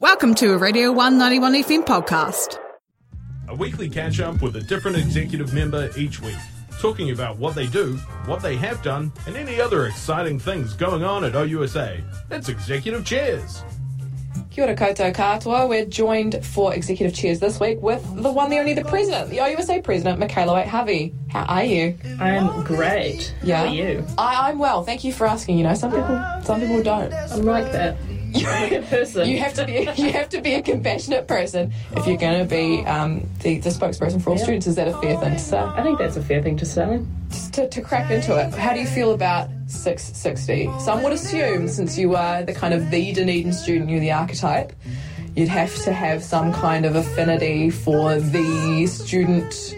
Welcome to a Radio 191 FM podcast. A weekly catch up with a different executive member each week, talking about what they do, what they have done, and any other exciting things going on at OUSA. It's Executive Chairs. Kia ora koutou katoa. We're joined for Executive Chairs this week with the one, the only, the President, the OUSA President, Michaela White Harvey. How are you? I'm great. Yeah. How are you? I, I'm well. Thank you for asking. You know, some people, some people don't. I'm like that. I'm a good person. You have to be, you have to be a compassionate person if you're going to be um, the, the spokesperson for all Yeah. students. Is that a fair thing to say? I think that's a fair thing to say. Just to, to crack into it, how do you feel about Six60? Some would assume, since you are the kind of the Dunedin student, you're the archetype, you'd have to have some kind of affinity for the student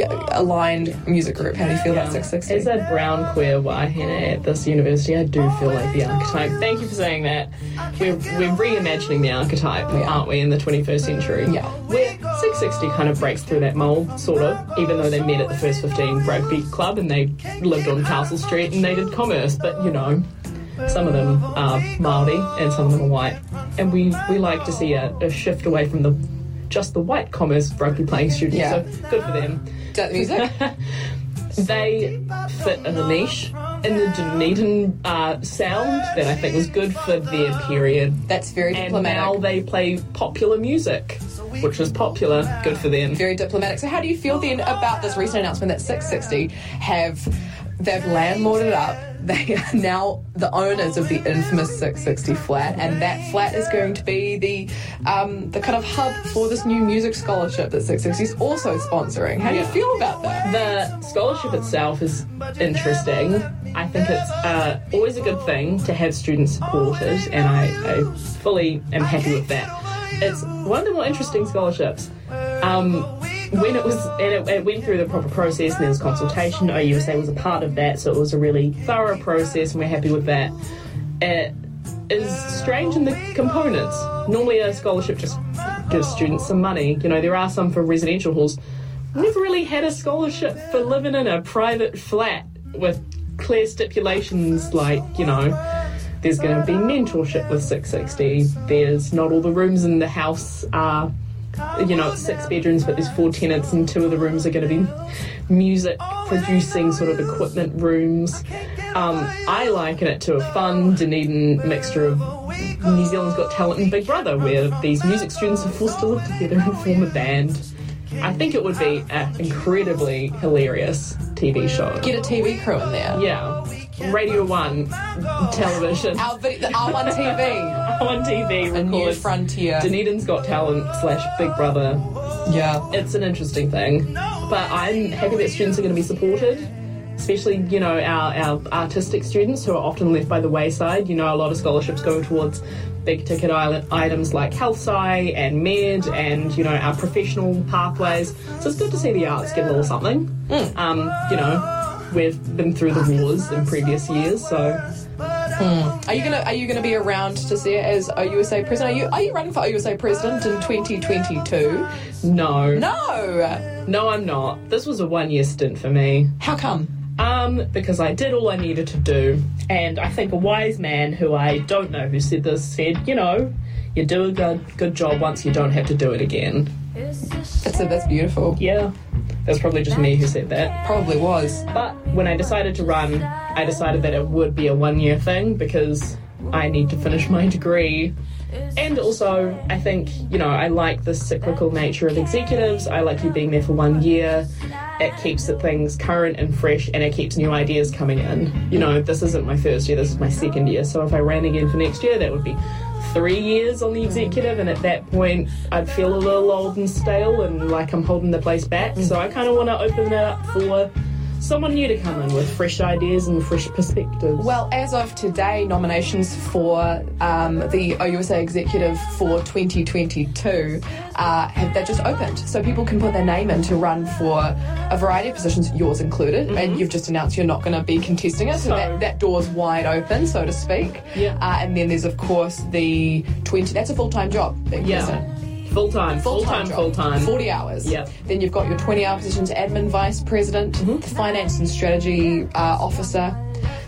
Uh, aligned music group. How do you feel about Six60? As a brown queer wahine at this university, I do feel like the archetype. Thank you for saying that. We're, we're reimagining the archetype, Yeah. aren't we, in the 21st century? Yeah. Where Six60 kind of breaks through that mould, sort of, even though they met at the First 15 Rugby Club and they lived on Castle Street and they did commerce, but you know, some of them are Māori and some of them are white. And we, we like to see a, a shift away from the just the white commerce rugby playing students, Yeah. so good for them The music? they fit in the niche in the Dunedin uh, sound that I think was good for their period. That's very And diplomatic. now they play popular music, which was popular. Good for them. very diplomatic. So, how do you feel then about this recent announcement that Six60 have they've landlorded up? They are now the owners of the infamous 660 flat, and that flat is going to be the um, the kind of hub for this new music scholarship that Six60 is also sponsoring. How do you feel about that? The scholarship itself is interesting. I think it's uh, always a good thing to have students supported, and I, I fully am happy with that. It's one of the more interesting scholarships. Um, when it was, and it, it went through the proper process, and there was consultation. OUSA was a part of that, so it was a really thorough process, and we're happy with that. It is strange in the components. Normally, a scholarship just gives students some money. You know, there are some for residential halls. Never really had a scholarship for living in a private flat with clear stipulations like, you know, there's going to be mentorship with Six60. There's not all the rooms in the house are, you know, it's six bedrooms, but there's four tenants, and two of the rooms are going to be music producing sort of equipment rooms. Um, I liken it to a fun Dunedin mixture of New Zealand's Got Talent and Big Brother, where these music students are forced to live together and form a band. I think it would be an incredibly hilarious TV show. Get a TV crew in there. Yeah. Radio 1 television. Our vid- the R1 TV, on TV a new frontier. Dunedin's Got Talent slash Big Brother. Yeah. It's an interesting thing. But I'm happy that students are going to be supported. Especially, you know, our, our artistic students who are often left by the wayside. You know, a lot of scholarships go towards big ticket island items like health sci and med and, you know, our professional pathways. So it's good to see the arts get a little something. Um, you know, we've been through the wars in previous years, so Are you gonna Are you gonna be around to see it as OUSA president? Are you Are you running for OUSA president in 2022? no. No. No, I'm not. This was a one year stint for me. How come? Um, because I did all I needed to do. And I think a wise man who I don't know who said this said, you know, you do a good, good job once you don't have to do it again. That's that's beautiful. Yeah. That's probably just me who said that. Probably was. But when I decided to run, I decided that it would be a one year thing because I need to finish my degree. And also, I think, you know, I like the cyclical nature of executives. I like you being there for one year. It keeps the things current and fresh and it keeps new ideas coming in. You know, this isn't my first year, this is my second year. So if I ran again for next year, that would be three years on the executive. And at that point, I'd feel a little old and stale and like I'm holding the place back. So I kind of want to open that up for someone new to come in with fresh ideas and fresh perspectives. Well, as of today, nominations for um, the OUSA executive for 2022 uh, have they just opened, so people can put their name in to run for a variety of positions, yours included. And you've just announced you're not going to be contesting it, so No. that, that door's wide open, so to speak. Yeah. Uh, and then there's of course the 20. That's a full time job. yeah. president. Full time, full time, full time. 40 hours. Yep. Then you've got your 20 hour positions admin vice president, Mm-hmm. finance and strategy uh, officer.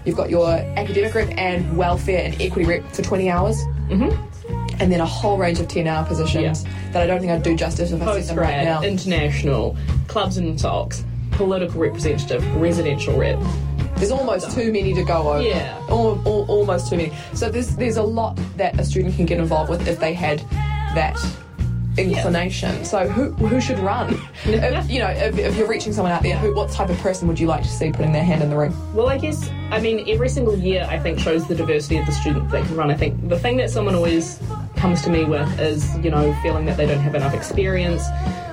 You've got your academic rep and welfare and equity rep for 20 hours. Mm-hmm. and then a whole range of 10 hour positions that I don't think I'd do justice if I said them right Postgrad, now. international, clubs and talks, political representative, residential rep. There's almost too many to go over. Yeah. Al- al- almost too many. So there's there's a lot that a student can get involved with if they had that inclination. So who who should run? if, you know, if, if you're reaching someone out there, who what type of person would you like to see putting their hand in the ring? Well, I guess, I mean, every single year I think shows the diversity of the students that can run. I think the thing that someone always comes to me with is, you know, feeling that they don't have enough experience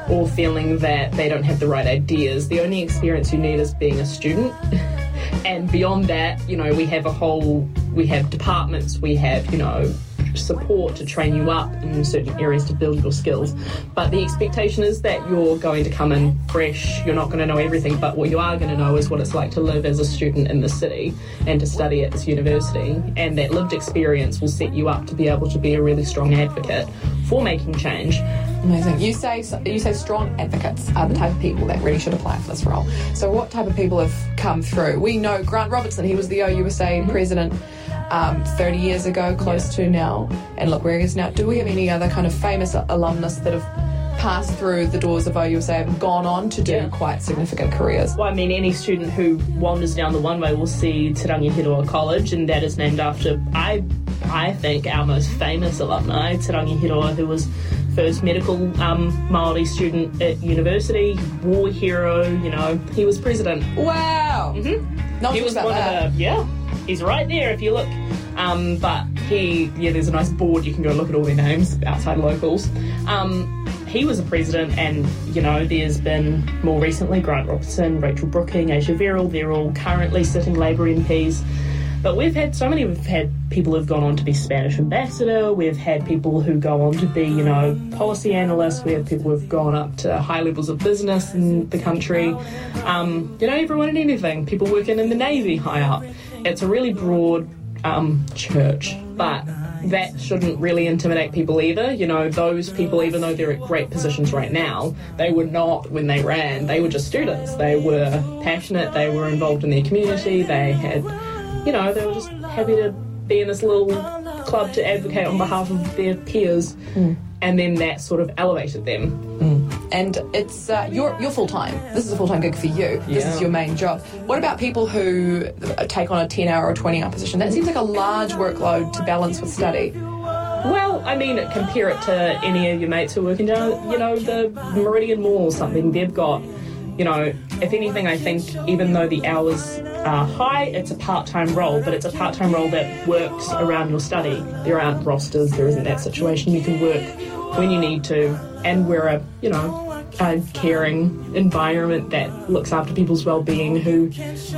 or feeling that they don't have the right ideas. The only experience you need is being a student. and beyond that, you know, we have a whole, we have departments, we have, you know, support to train you up in certain areas to build your skills. But the expectation is that you're going to come in fresh, you're not going to know everything, but what you are going to know is what it's like to live as a student in the city and to study at this university. And that lived experience will set you up to be able to be a really strong advocate for making change. Amazing. You say you say strong advocates are the type of people that really should apply for this role. So what type of people have come through? We know Grant Robertson. He was the OUSA mm-hmm. president um, 30 years ago, close to now, and look where he is now. Do we have any other kind of famous alumnus that have passed through the doors of OUSA and gone on to do Yeah. quite significant careers? Well, I mean, any student who wanders down the one way will see Te Rangihiroa College, and that is named after, I, I think, our most famous alumni, Te Rangihiroa, who was first medical um, Māori student at university, war hero, you know, he was president. Wow. Mm-hmm. Not He was about one that. of the, yeah, he's right there if you look. Um, but he, yeah, there's a nice board, you can go look at all their names, outside locals. Um, he was a president, and you know, there's been more recently Grant Robertson, Rachel Brooking, Ayesha Verrall, they're all currently sitting Labour MPs. But we've had so many, we've had people who've gone on to be Spanish ambassador, we've had people who go on to be, you know, policy analysts, we have people who've gone up to high levels of business in the country. Um, you know, everyone and anything. People working in the Navy high up. It's a really broad um, church, but that shouldn't really intimidate people either. You know, those people, even though they're at great positions right now, they were not when they ran. They were just students. They were passionate. They were involved in their community. They had, you know, they were just happy to be in this little club to advocate on behalf of their peers. And then that sort of elevated them. and it's uh, you're you're full time. This is a full time gig for you. This Yeah. is your main job. What about people who take on a ten hour or twenty hour position? That seems like a large workload to balance with study. Well, I mean, compare it to any of your mates who are working down, you know, the Meridian Mall or something. They've got, you know, if anything, I think even though the hours are high, it's a part time role, but it's a part time role that works around your study. There aren't rosters, there isn't that situation. You can work when you need to, and we're a, you know, a caring environment that looks after people's well-being, who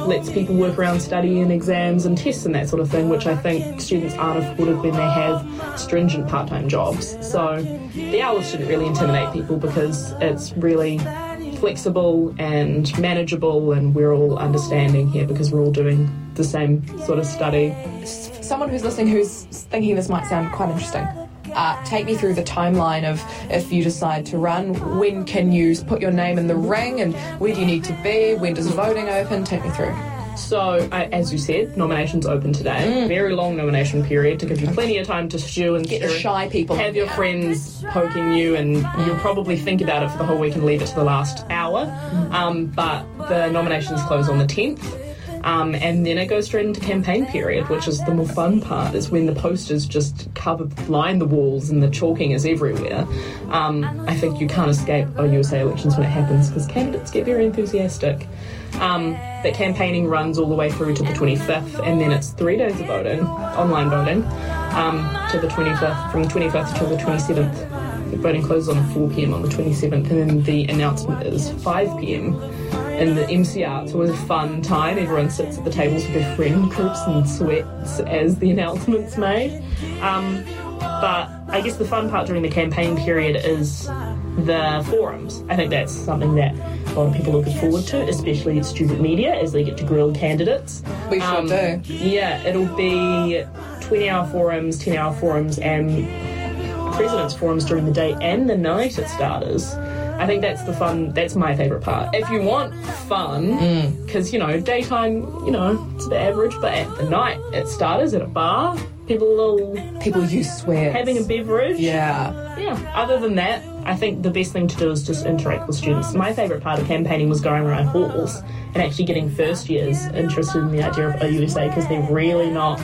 lets people work around study and exams and tests and that sort of thing, which I think students aren't afforded when they have stringent part-time jobs. So the hours shouldn't really intimidate people because it's really flexible and manageable, and we're all understanding here because we're all doing the same sort of study. Someone who's listening who's thinking this might sound quite interesting. Uh, take me through the timeline of if you decide to run. When can you put your name in the ring, and where do you need to be? When does voting open? Take me through. So, uh, as you said, nominations open today. Very long nomination period to give you plenty of time to stew and Get the shy people. Have your friends poking you, and you'll probably think about it for the whole week and leave it to the last hour. Um, but the nominations close on the 10th. Um, and then it goes straight into campaign period, which is the more fun part, is when the posters just cover, line the walls and the chalking is everywhere. Um, I think you can't escape OUSA elections when it happens because candidates get very enthusiastic. Um, campaigning runs all the way through to the 25th, and then it's three days of voting, online voting, um, to the 25th, from the 25th to the 27th. The voting closes on 4 pm on the 27th, and then the announcement is 5 pm. In the MCR, it's always a fun time. Everyone sits at the tables with their friend groups and sweats as the announcement's made. Um, but I guess the fun part during the campaign period is the forums. I think that's something that a lot of people are looking forward to, especially at student media, as they get to grill candidates. We sure Um, do. Yeah, it'll be 20 hour forums, 10 hour forums, and president's forums during the day and the night at starters. I think that's the fun, that's my favourite part. If you want fun, mm. because, you know, daytime, you know, it's the average, but at the night at starters at a bar, people a little People use swear having a beverage. yeah. Yeah. Other than that, I think the best thing to do is just interact with students. My favourite part of campaigning was going around halls and actually getting first years interested in the idea of OUSA because they're really not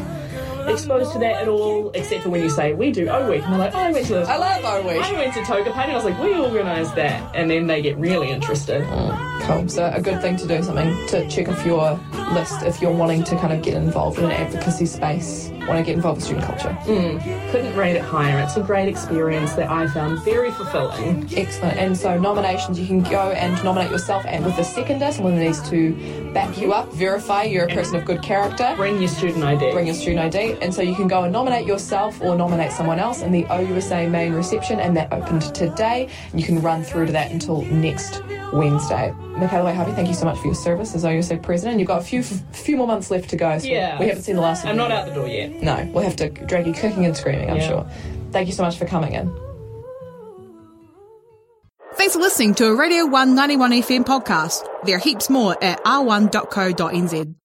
exposed to that at all, except for when you say we do O Week, and they're like, oh, I went to this. I love O Week. I went to Toga Party. I was like, we organised that, and then they get really interested. Mm. Cool. So a good thing to do, something to check off your list if you're wanting to kind of get involved in an advocacy space, want to get involved with student culture. Mm, couldn't rate it higher. It's a great experience that I found very fulfilling. Excellent. And so nominations, you can go and nominate yourself and with a seconder, someone that needs to back you up, verify you're a person of good character. Bring your student ID. Bring your student ID, and so you can go and nominate yourself or nominate someone else in the OUSA main reception, and that opened today. You can run through to that until next Wednesday. Michaela Harvey, thank you so much for your service as OUSA president. You've got a few few more months left to go. So Yeah. we haven't seen the last. of I'm not out the door yet. No, we'll have to drag you kicking and screaming. I'm Yeah. sure. Thank you so much for coming in. Thanks for listening to a Radio 191 FM podcast. There are heaps more at r1.co.nz.